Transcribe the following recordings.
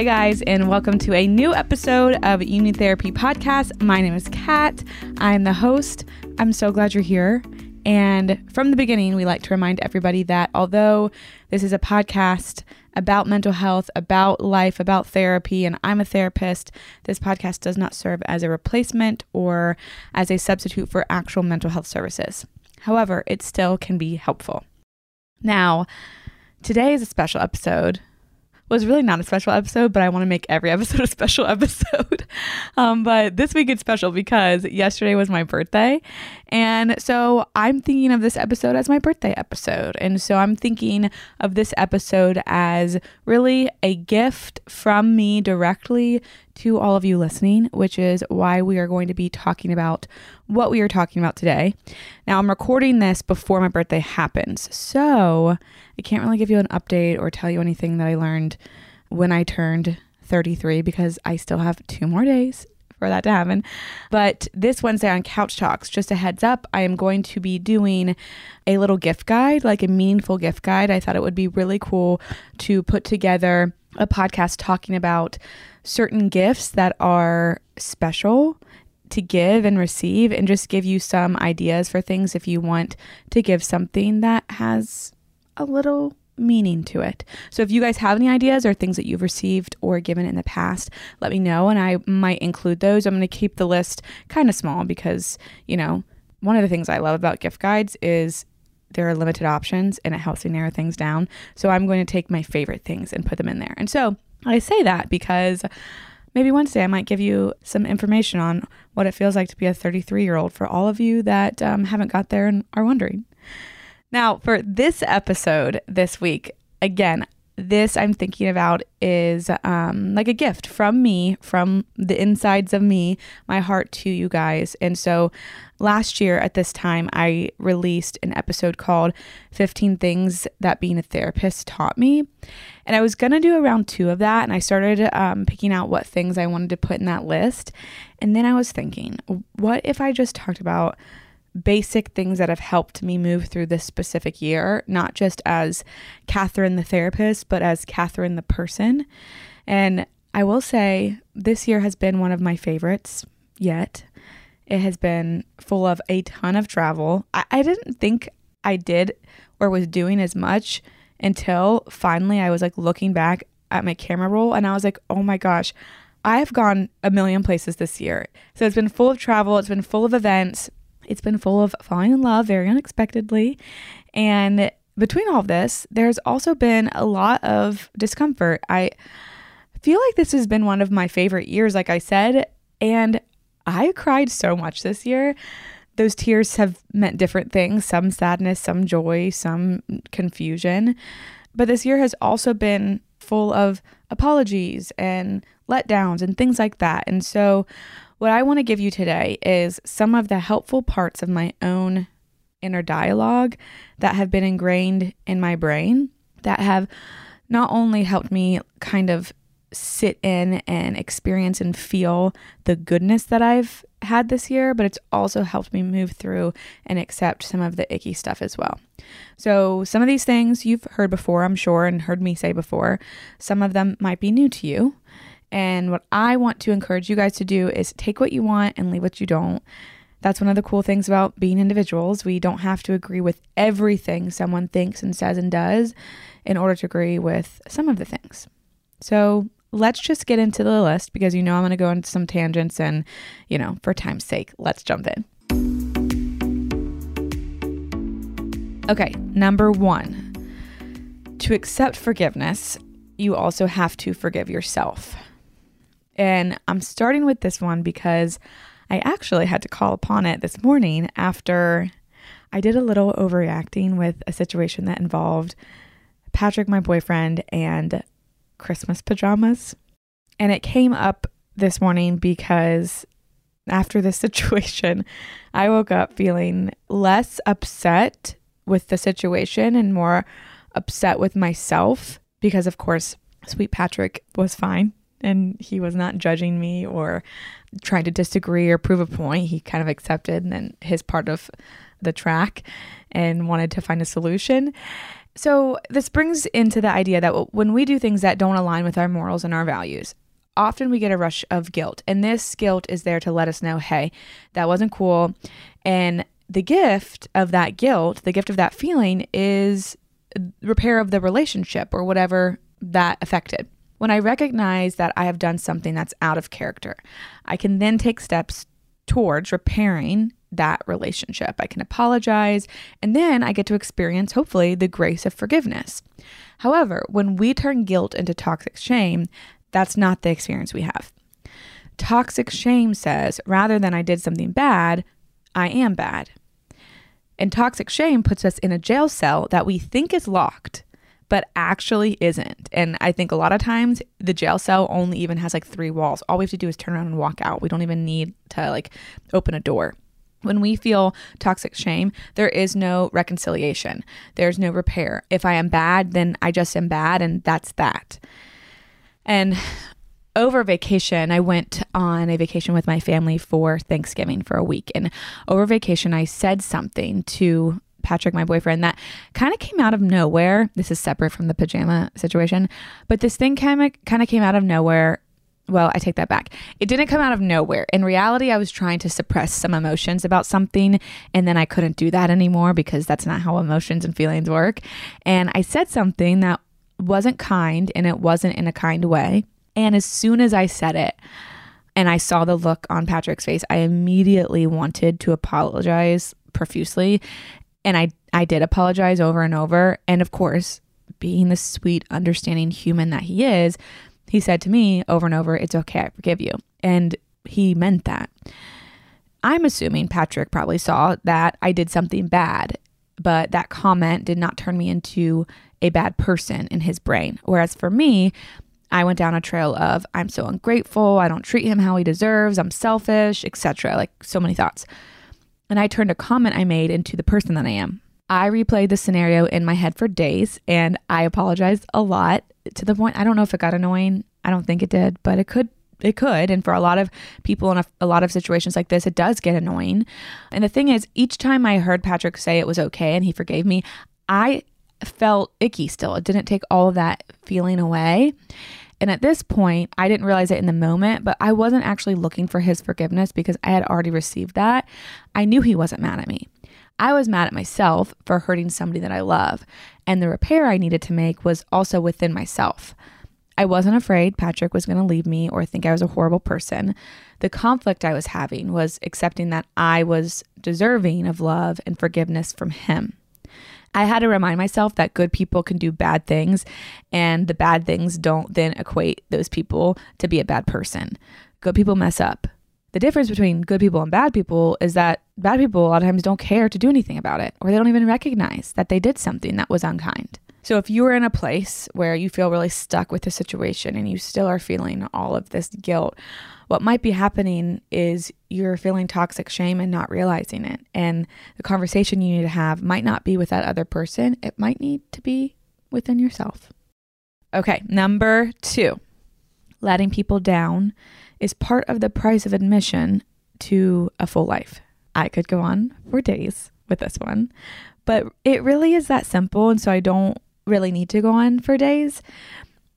Hi, guys, and welcome to a new episode of Union Therapy Podcast. My name is Kat. I'm the host. I'm so glad you're here. And from the beginning, we like to remind everybody that although this is a podcast about mental health, about life, about therapy, and I'm a therapist, this podcast does not serve as a replacement or as a substitute for actual mental health services. However, it still can be helpful. Now, today is a special episode was really not a special episode, but I want to make every episode a special episode. um, but this week it's special because yesterday was my birthday. And so I'm thinking of this episode as my birthday episode. And so I'm thinking of this episode as really a gift from me directly to all of you listening, which is why we are going to be talking about what we are talking about today. Now, I'm recording this before my birthday happens, so I can't really give you an update or tell you anything that I learned when I turned 33 because I still have two more days for that to happen. But this Wednesday on Couch Talks, just a heads up, I am going to be doing a little gift guide, like a meaningful gift guide. I thought it would be really cool to put together a podcast talking about certain gifts that are special to give and receive and just give you some ideas for things if you want to give something that has a little meaning to it. So if you guys have any ideas or things that you've received or given in the past, let me know and I might include those. I'm going to keep the list kind of small because, you know, one of the things I love about gift guides is there are limited options and it helps me narrow things down. So I'm going to take my favorite things and put them in there. And so I say that because maybe Wednesday I might give you some information on what it feels like to be a 33 year old for all of you that um, haven't got there and are wondering. Now, for this episode this week, again, this I'm thinking about is um, like a gift from me, from the insides of me, my heart to you guys. And so last year at this time, I released an episode called 15 Things That Being a Therapist Taught Me. And I was going to do around two of that. And I started um, picking out what things I wanted to put in that list. And then I was thinking, what if I just talked about basic things that have helped me move through this specific year, not just as Catherine the therapist, but as Catherine the person. And I will say this year has been one of my favorites yet. It has been full of a ton of travel. I, I didn't think I did or was doing as much until finally I was like looking back at my camera roll and I was like, oh my gosh, I've gone a million places this year. So it's been full of travel, it's been full of events, it's been full of falling in love very unexpectedly. And between all of this, there's also been a lot of discomfort. I feel like this has been one of my favorite years, like I said, and I cried so much this year. Those tears have meant different things some sadness, some joy, some confusion. But this year has also been full of apologies and letdowns and things like that. And so, What I want to give you today is some of the helpful parts of my own inner dialogue that have been ingrained in my brain that have not only helped me kind of sit in and experience and feel the goodness that I've had this year, but it's also helped me move through and accept some of the icky stuff as well. So, some of these things you've heard before, I'm sure, and heard me say before. Some of them might be new to you. And what I want to encourage you guys to do is take what you want and leave what you don't. That's one of the cool things about being individuals. We don't have to agree with everything someone thinks and says and does in order to agree with some of the things. So let's just get into the list because you know I'm going to go into some tangents and, you know, for time's sake, let's jump in. Okay, number one to accept forgiveness, you also have to forgive yourself. And I'm starting with this one because I actually had to call upon it this morning after I did a little overreacting with a situation that involved Patrick, my boyfriend, and Christmas pajamas. And it came up this morning because after this situation, I woke up feeling less upset with the situation and more upset with myself because, of course, sweet Patrick was fine and he was not judging me or trying to disagree or prove a point. He kind of accepted and his part of the track and wanted to find a solution. So, this brings into the idea that when we do things that don't align with our morals and our values, often we get a rush of guilt. And this guilt is there to let us know, hey, that wasn't cool. And the gift of that guilt, the gift of that feeling is repair of the relationship or whatever that affected. When I recognize that I have done something that's out of character, I can then take steps towards repairing that relationship. I can apologize, and then I get to experience, hopefully, the grace of forgiveness. However, when we turn guilt into toxic shame, that's not the experience we have. Toxic shame says, rather than I did something bad, I am bad. And toxic shame puts us in a jail cell that we think is locked, but actually isn't. And I think a lot of times the jail cell only even has like three walls. All we have to do is turn around and walk out. We don't even need to like open a door. When we feel toxic shame, there is no reconciliation. There's no repair. If I am bad, then I just am bad, and that's that. And over vacation, I went on a vacation with my family for Thanksgiving for a week. And over vacation, I said something to Patrick, my boyfriend, that kind of came out of nowhere. This is separate from the pajama situation, but this thing kind of came out of nowhere well, I take that back. It didn't come out of nowhere. In reality, I was trying to suppress some emotions about something, and then I couldn't do that anymore because that's not how emotions and feelings work. And I said something that wasn't kind and it wasn't in a kind way. And as soon as I said it, and I saw the look on Patrick's face, I immediately wanted to apologize profusely. And I, I did apologize over and over. And of course, being the sweet, understanding human that he is, he said to me over and over, It's okay, I forgive you. And he meant that. I'm assuming Patrick probably saw that I did something bad, but that comment did not turn me into a bad person in his brain. Whereas for me, I went down a trail of I'm so ungrateful, I don't treat him how he deserves, I'm selfish, etc. Like so many thoughts. And I turned a comment I made into the person that I am. I replayed the scenario in my head for days and I apologized a lot to the point I don't know if it got annoying. I don't think it did, but it could it could. And for a lot of people in a, a, lot of situations like this it does get annoying. And the thing is each time i heard patrick say it was okay and he forgave me i felt icky still. It didn't take all of that feeling away. And at this point i didn't realize it in the moment but i wasn't actually looking for his forgiveness because i had already received that. I knew he wasn't mad at me. I was mad at myself for hurting somebody that I love, and the repair I needed to make was also within myself. I wasn't afraid Patrick was going to leave me or think I was a horrible person. The conflict I was having was accepting that I was deserving of love and forgiveness from him. I had to remind myself that good people can do bad things, and the bad things don't then equate those people to be a bad person. Good people mess up. The difference between good people and bad people is that bad people a lot of times don't care to do anything about it, or they don't even recognize that they did something that was unkind. So if you are in a place where you feel really stuck with the situation and you still are feeling all of this guilt, what might be happening is you're feeling toxic shame and not realizing it. And the conversation you need to have might not be with that other person, it might need to be within yourself. Okay, number two, letting people down is part of the price of admission to a full life. I could go on for days with this one, but it really is that simple. And so I don't really need to go on for days.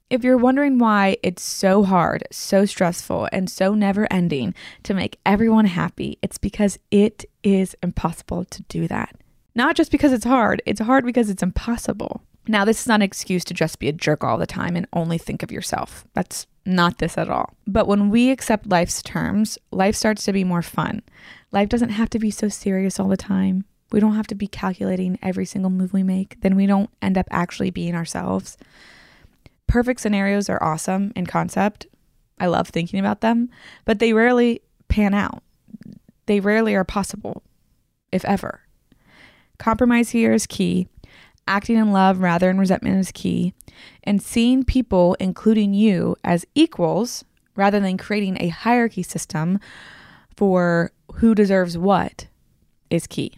If you're wondering why it's so hard, so stressful, and so never ending to make everyone happy, it's because it is impossible to do that. Not just because it's hard, it's hard because it's impossible. Now, this is not an excuse to just be a jerk all the time and only think of yourself. That's not this at all. But when we accept life's terms, life starts to be more fun. Life doesn't have to be so serious all the time. We don't have to be calculating every single move we make. Then we don't end up actually being ourselves. Perfect scenarios are awesome in concept. I love thinking about them, but they rarely pan out. They rarely are possible, if ever. Compromise here is key. Acting in love rather than resentment is key. And seeing people, including you, as equals rather than creating a hierarchy system for who deserves what is key.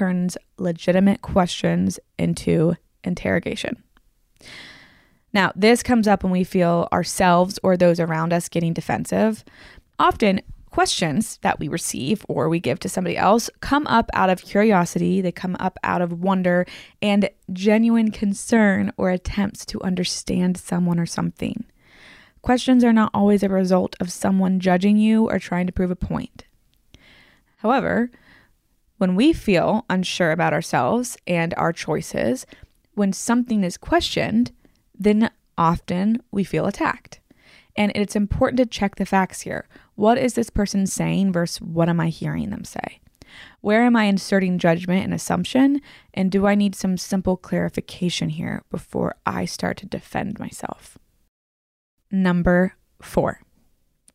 turns legitimate questions into interrogation. Now, this comes up when we feel ourselves or those around us getting defensive. Often, questions that we receive or we give to somebody else come up out of curiosity, they come up out of wonder and genuine concern or attempts to understand someone or something. Questions are not always a result of someone judging you or trying to prove a point. However, when we feel unsure about ourselves and our choices, when something is questioned, then often we feel attacked. And it's important to check the facts here. What is this person saying versus what am I hearing them say? Where am I inserting judgment and assumption? And do I need some simple clarification here before I start to defend myself? Number four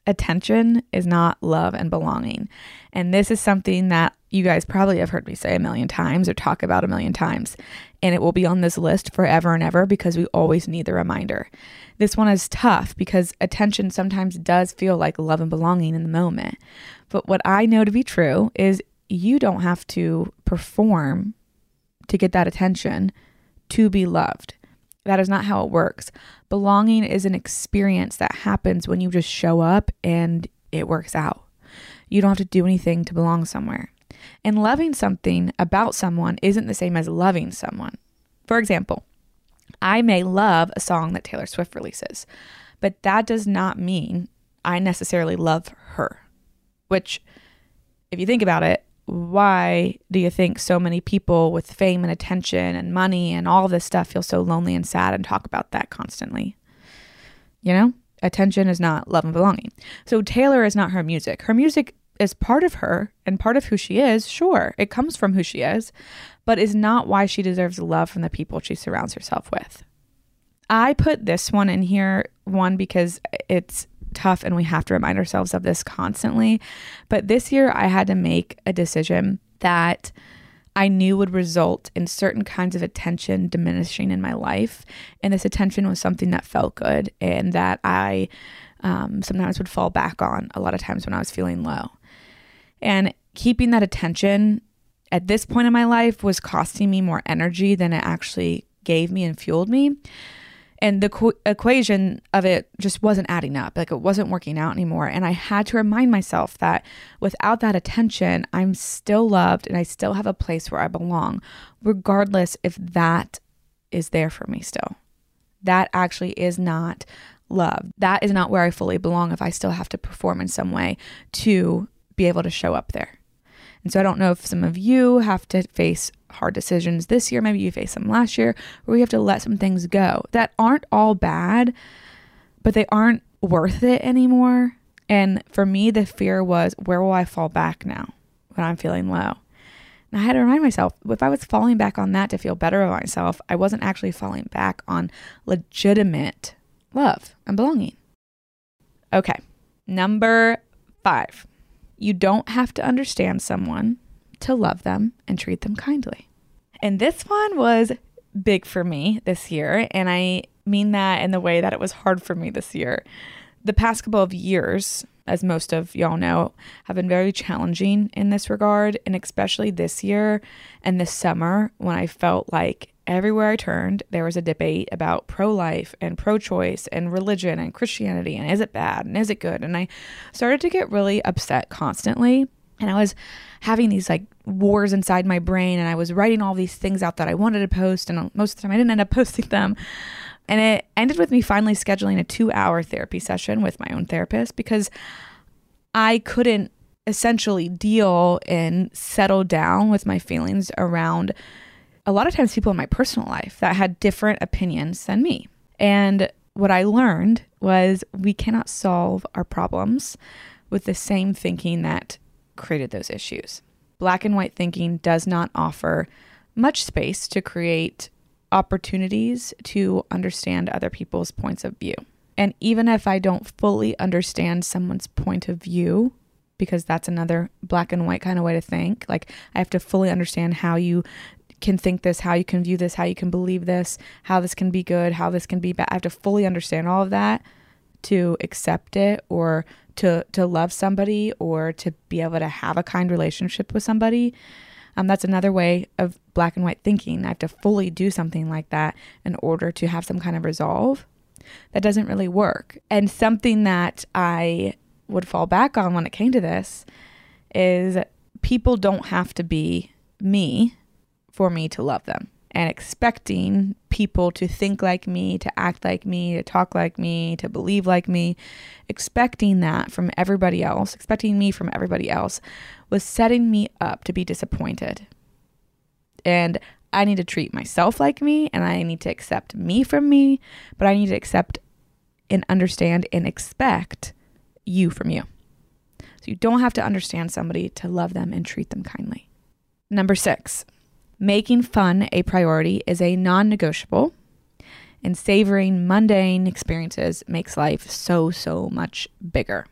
attention is not love and belonging. And this is something that you guys probably have heard me say a million times or talk about a million times. And it will be on this list forever and ever because we always need the reminder. This one is tough because attention sometimes does feel like love and belonging in the moment. But what I know to be true is you don't have to perform to get that attention to be loved. That is not how it works. Belonging is an experience that happens when you just show up and it works out. You don't have to do anything to belong somewhere. And loving something about someone isn't the same as loving someone. For example, I may love a song that Taylor Swift releases, but that does not mean I necessarily love her. Which, if you think about it, why do you think so many people with fame and attention and money and all this stuff feel so lonely and sad and talk about that constantly? You know, attention is not love and belonging. So Taylor is not her music. Her music is part of her and part of who she is. Sure, it comes from who she is, but is not why she deserves love from the people she surrounds herself with. I put this one in here, one, because it's tough and we have to remind ourselves of this constantly. But this year, I had to make a decision that I knew would result in certain kinds of attention diminishing in my life. And this attention was something that felt good and that I um, sometimes would fall back on a lot of times when I was feeling low. And keeping that attention at this point in my life was costing me more energy than it actually gave me and fueled me and the qu- equation of it just wasn't adding up like it wasn't working out anymore. And i had to remind myself that without that attention i'm still loved and i still have a place where i belong regardless if that is there for me still. That actually is not love that is not where i fully belong if i still have to perform in some way to be able to show up there and so I don't know if some of you have to face hard decisions this year, maybe you faced them last year, where you have to let some things go that aren't all bad, but they aren't worth it anymore. And for me, the fear was, where will I fall back now when I'm feeling low? And I had to remind myself if I was falling back on that to feel better about myself, I wasn't actually falling back on legitimate love and belonging. Okay, number five you don't have to understand someone to love them and treat them kindly. And this one was big for me this year. And I mean that in the way that it was hard for me this year. The past couple of years, as most of y'all know, have been very challenging in this regard. And especially this year and this summer when I felt like everywhere I turned, there was a debate about pro life and pro choice and religion and Christianity and is it bad and is it good? And I started to get really upset constantly. And I was having these like wars inside my brain and I was writing all these things out that I wanted to post. And most of the time I didn't end up posting them. And it ended with me finally scheduling a two hour therapy session with my own therapist because I couldn't essentially deal and settle down with my feelings around a lot of times people in my personal life that had different opinions than me. And what I learned was we cannot solve our problems with the same thinking that created those issues. Black and white thinking does not offer much space to create opportunities to understand other people's points of view. And even if I don't fully understand someone's point of view, because that's another black and white kind of way to think, like I have to fully understand how you can think this, how you can view this, how you can believe this, how this can be good, how this can be bad. I have to fully understand all of that to accept it or to to love somebody or to be able to have a kind relationship with somebody. Um, that's another way of black and white thinking. I have to fully do something like that in order to have some kind of resolve. That doesn't really work. And something that I would fall back on when it came to this is people don't have to be me for me to love them. and expecting people to think like me, to act like me, to talk like me, to believe like me, expecting that from everybody else, expecting me from everybody else, was setting me up to be disappointed. And I need to treat myself like me and I need to accept me from me, but I need to accept and understand and expect you from you. So you don't have to understand somebody to love them and treat them kindly. Number six, making fun a priority is a non negotiable, and savoring mundane experiences makes life so, so much bigger.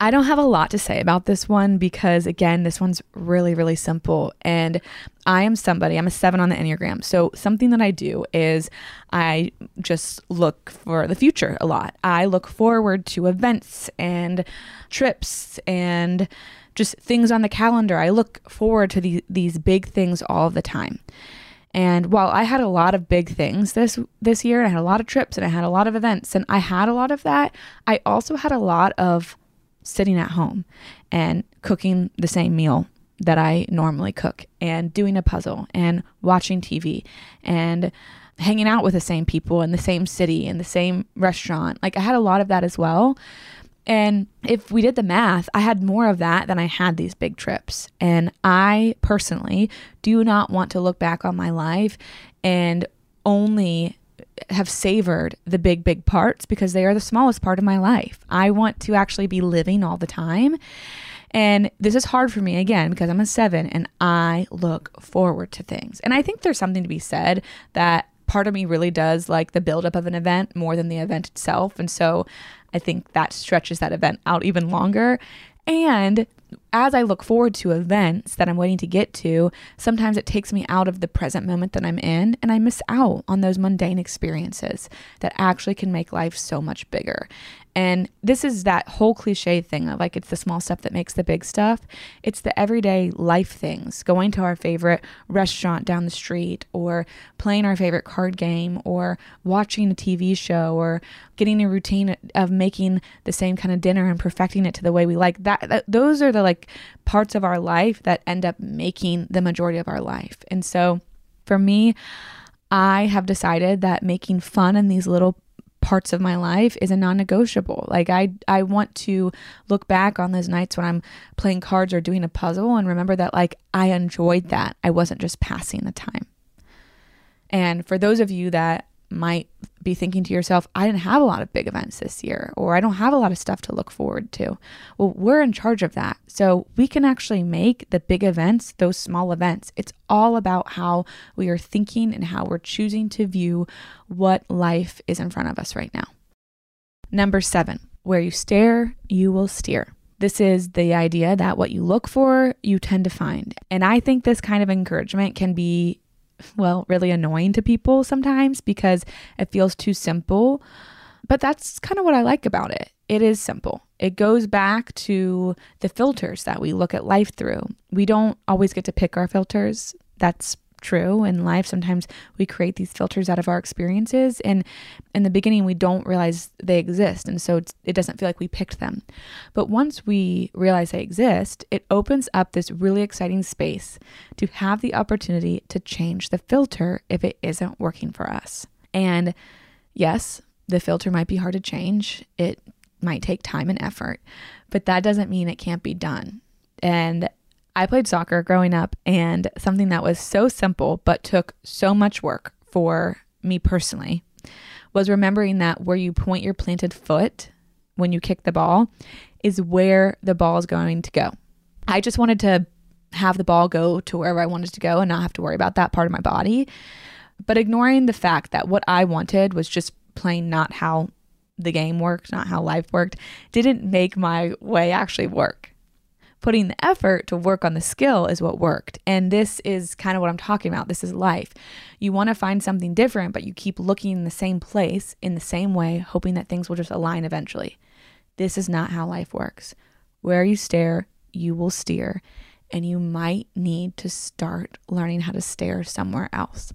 I don't have a lot to say about this one because, again, this one's really, really simple. And I am somebody, I'm a seven on the Enneagram. So, something that I do is I just look for the future a lot. I look forward to events and trips and just things on the calendar. I look forward to these, these big things all the time. And while I had a lot of big things this this year, and I had a lot of trips and I had a lot of events, and I had a lot of that, I also had a lot of sitting at home and cooking the same meal that I normally cook and doing a puzzle and watching TV and hanging out with the same people in the same city in the same restaurant. Like I had a lot of that as well. And if we did the math, I had more of that than I had these big trips. And I personally do not want to look back on my life and only have savored the big, big parts because they are the smallest part of my life. I want to actually be living all the time. And this is hard for me again because I'm a seven and I look forward to things. And I think there's something to be said that part of me really does like the buildup of an event more than the event itself. And so I think that stretches that event out even longer. And as I look forward to events that I'm waiting to get to, sometimes it takes me out of the present moment that I'm in and I miss out on those mundane experiences that actually can make life so much bigger. And this is that whole cliche thing of like it's the small stuff that makes the big stuff. It's the everyday life things, going to our favorite restaurant down the street, or playing our favorite card game, or watching a TV show, or getting a routine of making the same kind of dinner and perfecting it to the way we like. That, that those are the like parts of our life that end up making the majority of our life. And so for me, I have decided that making fun in these little parts of my life is a non-negotiable. Like I I want to look back on those nights when I'm playing cards or doing a puzzle and remember that like I enjoyed that. I wasn't just passing the time. And for those of you that might be thinking to yourself, I didn't have a lot of big events this year, or I don't have a lot of stuff to look forward to. Well, we're in charge of that. So we can actually make the big events those small events. It's all about how we are thinking and how we're choosing to view what life is in front of us right now. Number seven, where you stare, you will steer. This is the idea that what you look for, you tend to find. And I think this kind of encouragement can be well, really annoying to people sometimes because it feels too simple. But that's kind of what I like about it. It is simple. It goes back to the filters that we look at life through. We don't always get to pick our filters. That's true in life. Sometimes we create these filters out of our experiences, and in the beginning, we don't realize they exist. And so it doesn't feel like we picked them. But once we realize they exist, it opens up this really exciting space to have the opportunity to change the filter if it isn't working for us. And yes, the filter might be hard to change. It might take time and effort, but that doesn't mean it can't be done. And I played soccer growing up, and something that was so simple but took so much work for me personally was remembering that where you point your planted foot when you kick the ball is where the ball is going to go. I just wanted to have the ball go to wherever I wanted to go and not have to worry about that part of my body. But ignoring the fact that what I wanted was just plain not how the game worked, not how life worked, didn't make my way actually work putting the effort to work on the skill is what worked. And this is kind of what I'm talking about. This is life. You want to find something different, but you keep looking in the same place in the same way, hoping that things will just align eventually. This is not how life works. Where you stare, you will steer. And you might need to start learning how to stare somewhere else.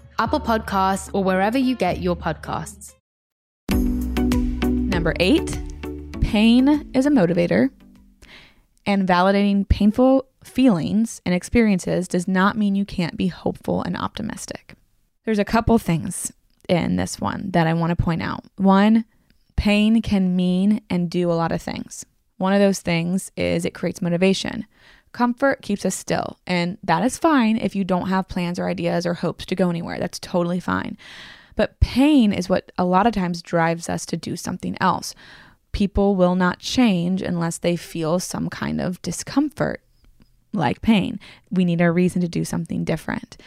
Apple Podcasts, or wherever you get your podcasts. Number eight, pain is a motivator, and validating painful feelings and experiences does not mean you can't be hopeful and optimistic. There's a couple things in this one that I want to point out. One, pain can mean and do a lot of things. One of those things is it creates motivation. Comfort keeps us still, and that is fine if you don't have plans or ideas or hopes to go anywhere. That's totally fine. But pain is what a lot of times drives us to do something else. People will not change unless they feel some kind of discomfort, like pain. We need a reason to do something different.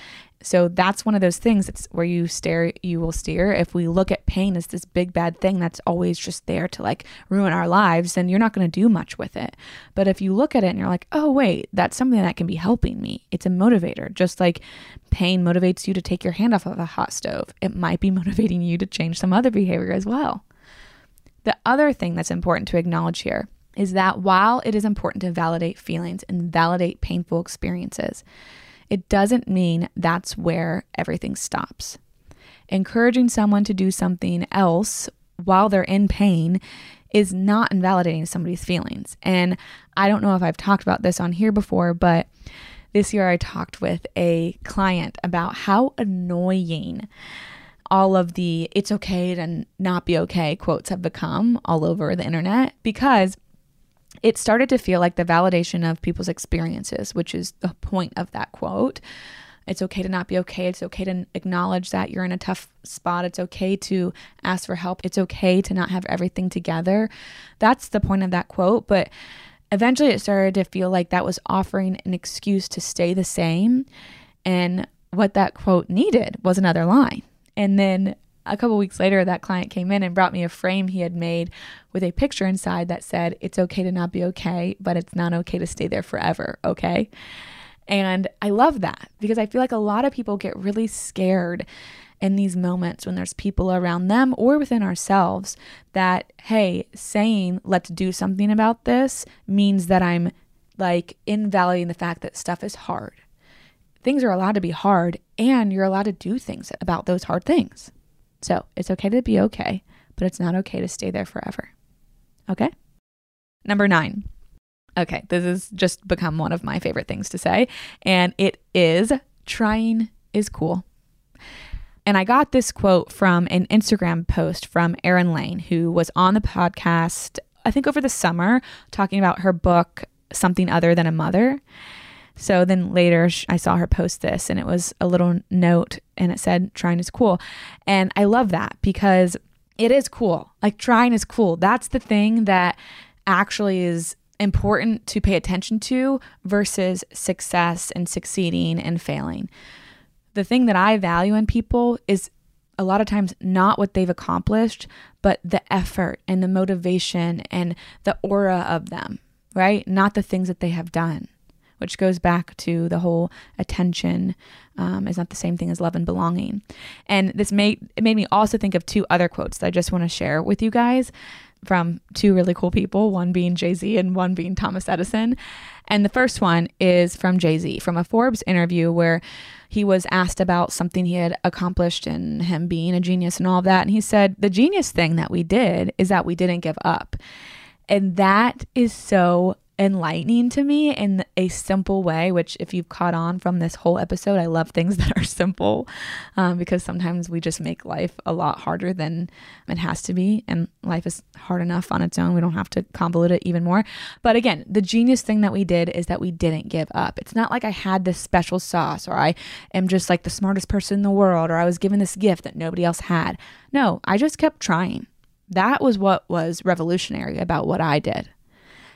So that's one of those things that's where you stare, you will steer. If we look at pain as this big bad thing that's always just there to like ruin our lives, then you're not going to do much with it. But if you look at it and you're like, oh, wait, that's something that can be helping me, it's a motivator. Just like pain motivates you to take your hand off of a hot stove, it might be motivating you to change some other behavior as well. The other thing that's important to acknowledge here is that while it is important to validate feelings and validate painful experiences, it doesn't mean that's where everything stops. Encouraging someone to do something else while they're in pain is not invalidating somebody's feelings. And I don't know if I've talked about this on here before, but this year I talked with a client about how annoying all of the it's okay to not be okay quotes have become all over the internet because it started to feel like the validation of people's experiences, which is the point of that quote. It's okay to not be okay. It's okay to acknowledge that you're in a tough spot. It's okay to ask for help. It's okay to not have everything together. That's the point of that quote. But eventually it started to feel like that was offering an excuse to stay the same. And what that quote needed was another line. And then a couple weeks later, that client came in and brought me a frame he had made with a picture inside that said, It's okay to not be okay, but it's not okay to stay there forever, okay? And I love that because I feel like a lot of people get really scared in these moments when there's people around them or within ourselves that, hey, saying let's do something about this means that I'm like invalidating the fact that stuff is hard. Things are allowed to be hard and you're allowed to do things about those hard things. So it's okay to be okay, but it's not okay to stay there forever. Okay? Number nine. Okay, this has just become one of my favorite things to say, and it is trying is cool. And I got this quote from an Instagram post from Erin Lane, who was on the podcast, I think over the summer, talking about her book, Something Other Than a Mother. So then later I saw her post this and it was a little note and it said, trying is cool. And I love that because it is cool. Like trying is cool. That's the thing that actually is important to pay attention to versus success and succeeding and failing. The thing that I value in people is a lot of times not what they've accomplished, but the effort and the motivation and the aura of them, right? Not the things that they have done, which goes back to the whole attention um, is not the same thing as love and belonging. And this made it made me also think of two other quotes that I just want to share with you guys from two really cool people, one being Jay Z and one being Thomas Edison. And the first one is from Jay Z, from a Forbes interview where he was asked about something he had accomplished and him being a genius and all of that. And he said, The genius thing that we did is that we didn't give up. And that is so enlightening to me in a simple way, which, if you've caught on from this whole episode, I love things that are simple um, because sometimes we just make life a lot harder than it has to be. And life is hard enough on its own. We don't have to convolute it even more. But again, the genius thing that we did is that we didn't give up. It's not like I had this special sauce or I am just like the smartest person in the world or I was given this gift that nobody else had. No, I just kept trying. That was what was revolutionary about what I did.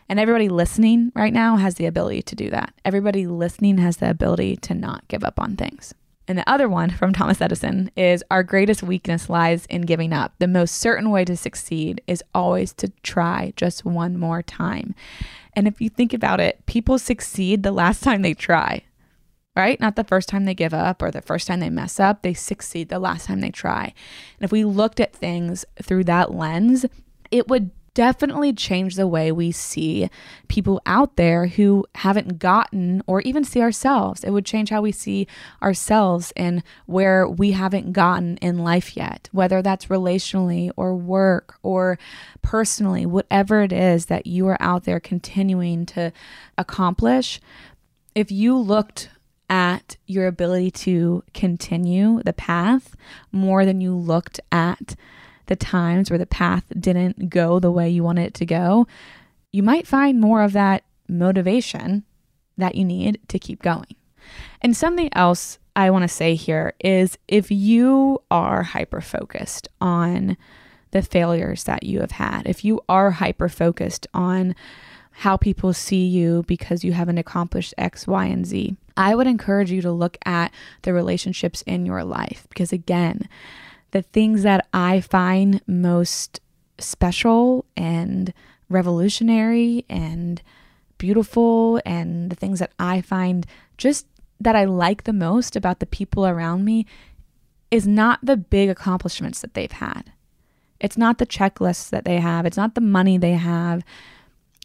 And everybody listening right now has the ability to do that. Everybody listening has the ability to not give up on things. And the other one from Thomas Edison is our greatest weakness lies in giving up. The most certain way to succeed is always to try just one more time. And if you think about it, people succeed the last time they try, right? Not the first time they give up or the first time they mess up. They succeed the last time they try. And if we looked at things through that lens, it would definitely change the way we see people out there who haven't gotten or even see ourselves. It would change how we see ourselves and where we haven't gotten in life yet, whether that's relationally or work or personally, whatever it is that you are out there continuing to accomplish. If you looked at your ability to continue the path more than you looked at the times where the path didn't go the way you wanted it to go, you might find more of that motivation that you need to keep going. And something else I want to say here is if you are hyper focused on the failures that you have had, if you are hyper focused on how people see you because you haven't accomplished X, Y, and Z, I would encourage you to look at the relationships in your life because, again, the things that I find most special and revolutionary and beautiful, and the things that I find just that I like the most about the people around me is not the big accomplishments that they've had. It's not the checklists that they have, it's not the money they have.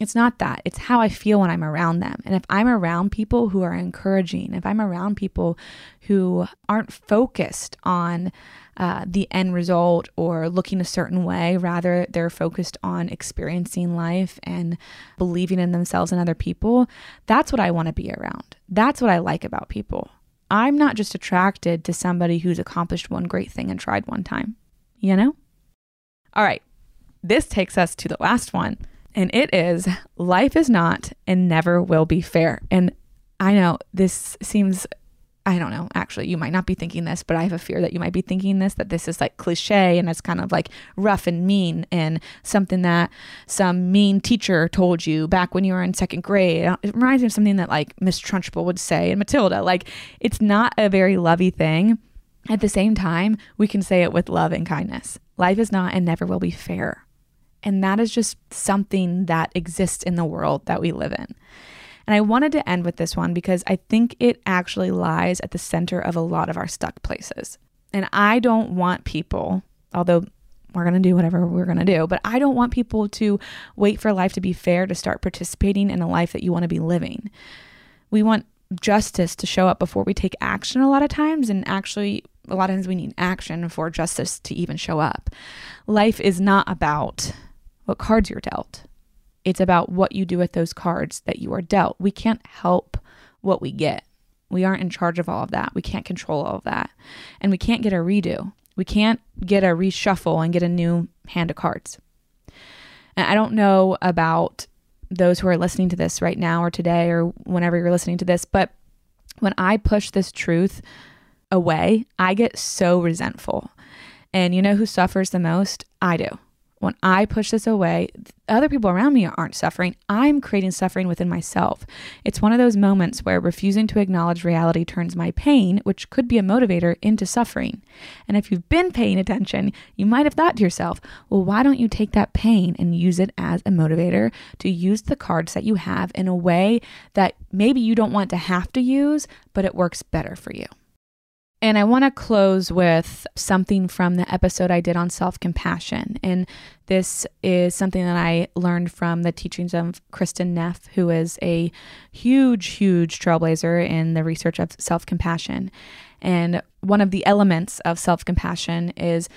It's not that. It's how I feel when I'm around them. And if I'm around people who are encouraging, if I'm around people who aren't focused on uh, the end result or looking a certain way. Rather, they're focused on experiencing life and believing in themselves and other people. That's what I want to be around. That's what I like about people. I'm not just attracted to somebody who's accomplished one great thing and tried one time, you know? All right, this takes us to the last one, and it is life is not and never will be fair. And I know this seems I don't know, actually, you might not be thinking this, but I have a fear that you might be thinking this that this is like cliche and it's kind of like rough and mean and something that some mean teacher told you back when you were in second grade. It reminds me of something that like Miss Trunchbull would say in Matilda. Like, it's not a very lovey thing. At the same time, we can say it with love and kindness. Life is not and never will be fair. And that is just something that exists in the world that we live in. And I wanted to end with this one because I think it actually lies at the center of a lot of our stuck places. And I don't want people, although we're going to do whatever we're going to do, but I don't want people to wait for life to be fair to start participating in a life that you want to be living. We want justice to show up before we take action a lot of times and actually a lot of times we need action for justice to even show up. Life is not about what cards you're dealt. It's about what you do with those cards that you are dealt. We can't help what we get. We aren't in charge of all of that. We can't control all of that. And we can't get a redo. We can't get a reshuffle and get a new hand of cards. And I don't know about those who are listening to this right now or today or whenever you're listening to this, but when I push this truth away, I get so resentful. And you know who suffers the most? I do. When I push this away, other people around me aren't suffering. I'm creating suffering within myself. It's one of those moments where refusing to acknowledge reality turns my pain, which could be a motivator, into suffering. And if you've been paying attention, you might have thought to yourself, well, why don't you take that pain and use it as a motivator to use the cards that you have in a way that maybe you don't want to have to use, but it works better for you? And I want to close with something from the episode I did on self compassion. And this is something that I learned from the teachings of Kristin Neff, who is a huge, huge trailblazer in the research of self compassion. And one of the elements of self compassion is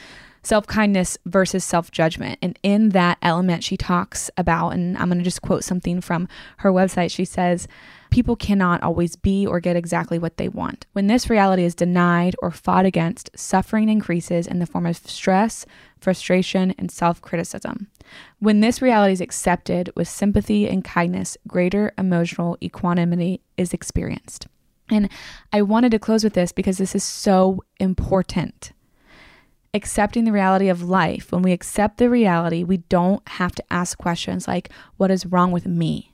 self kindness versus self judgment. And in that element, she talks about, and I'm going to just quote something from her website. She says, People cannot always be or get exactly what they want. When this reality is denied or fought against, suffering increases in the form of stress, frustration, and self criticism. When this reality is accepted with sympathy and kindness, greater emotional equanimity is experienced. And I wanted to close with this because this is so important accepting the reality of life, when we accept the reality, we don't have to ask questions like, What is wrong with me?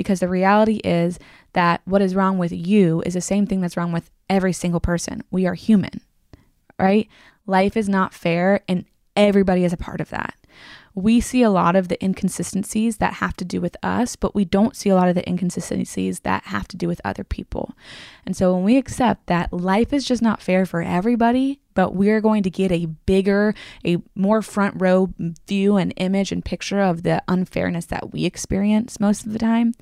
Because the reality is that what is wrong with you is the same thing that's wrong with every single person. We are human, right? Life is not fair, and everybody is a part of that we see a lot of the inconsistencies that have to do with us, but we don't see a lot of the inconsistencies that have to do with other people. And so when we accept that life is just not fair for everybody, but we're going to get a bigger, a more front row view and image and picture of the unfairness that we experience most of the time.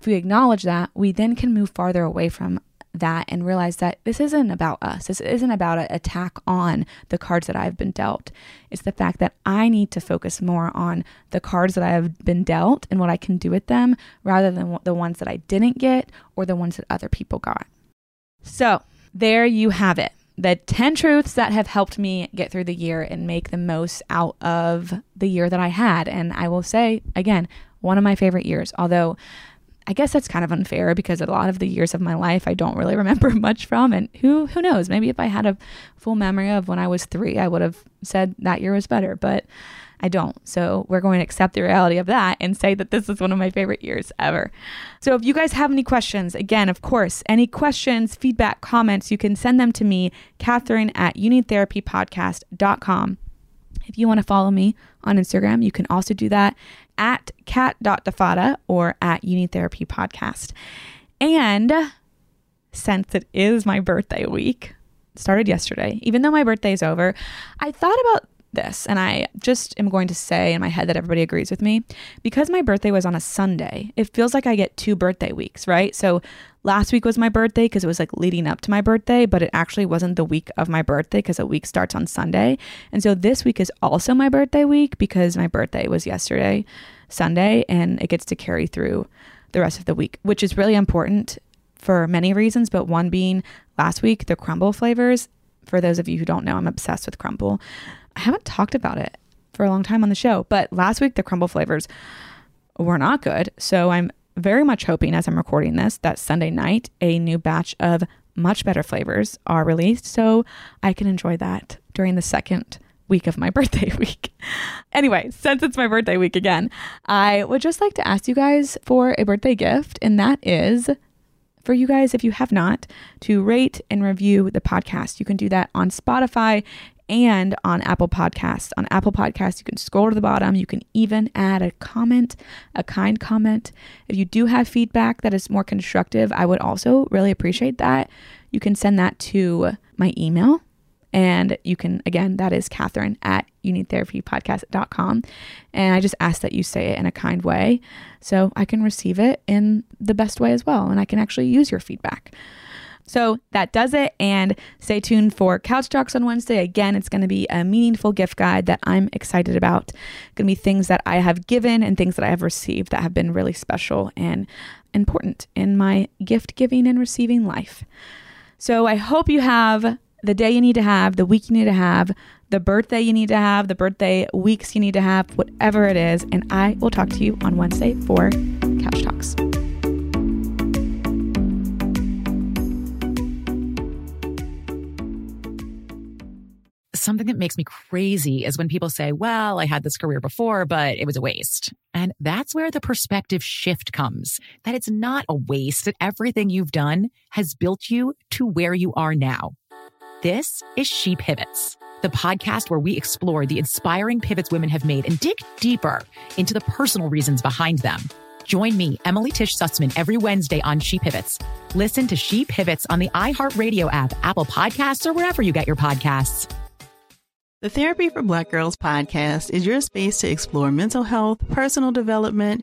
If we acknowledge that, we then can move farther away from that and realize that this isn't about us. This isn't about an attack on the cards that I've been dealt. It's the fact that I need to focus more on the cards that I have been dealt and what I can do with them rather than the ones that I didn't get or the ones that other people got. So, there you have it. The 10 truths that have helped me get through the year and make the most out of the year that I had. And I will say, again, one of my favorite years, although I guess that's kind of unfair because a lot of the years of my life I don't really remember much from. And who who knows? Maybe if I had a full memory of when I was 3 I would have said that year was better. But I don't. So we're going to accept the reality of that and say that this is one of my favorite years ever. So if you guys have any questions, again, of course, any questions, feedback, comments, you can send them to me, Catherine at youneedtherapypodcast.com. If you want to follow me on Instagram, you can also do that at kat.fedewa or at You Need Therapy Podcast. And since it is my birthday week, started yesterday, even though my birthday is over, I thought about this and I just am going to say in my head that everybody agrees with me. Because my birthday was on a Sunday, it feels like I get two birthday weeks, right? So last week was my birthday because it was like leading up to my birthday, but it actually wasn't the week of my birthday because a week starts on Sunday. And so this week is also my birthday week because my birthday was yesterday, Sunday, and it gets to carry through the rest of the week, which is really important for many reasons, but one being last week, the Crumbl flavors. For those of you who don't know, I'm obsessed with Crumbl. I haven't talked about it for a long time on the show, but last week the Crumbl flavors were not good. So I'm very much hoping as I'm recording this that Sunday night a new batch of much better flavors are released so I can enjoy that during the second week of my birthday week. anyway, since it's my birthday week again, I would just like to ask you guys for a birthday gift, and that is for you guys, if you have not, to rate and review the podcast. You can do that on Spotify and on Apple Podcasts. On Apple Podcasts, you can scroll to the bottom. You can even add a comment, a kind comment. If you do have feedback that is more constructive, I would also really appreciate that. You can send that to my email. And you can, again, that is Catherine at youneedtherapypodcast.com. And I just ask that you say it in a kind way so I can receive it in the best way as well. And I can actually use your feedback. So that does it. And stay tuned for Couch Talks on Wednesday. Again, it's going to be a meaningful gift guide that I'm excited about. Going to be things that I have given and things that I have received that have been really special and important in my gift giving and receiving life. So I hope you have the day you need to have, the week you need to have, the birthday you need to have, the birthday weeks you need to have, whatever it is. And I will talk to you on Wednesday for Couch Talks. something that makes me crazy is when people say, well, I had this career before, but it was a waste. And that's where the perspective shift comes that it's not a waste, that everything you've done has built you to where you are now. This is She Pivots, the podcast where we explore the inspiring pivots women have made and dig deeper into the personal reasons behind them. Join me, Emily Tish Sussman, every Wednesday on She Pivots. Listen to She Pivots on the iHeartRadio app, Apple Podcasts, or wherever you get your podcasts. The Therapy for Black Girls podcast is your space to explore mental health, personal development,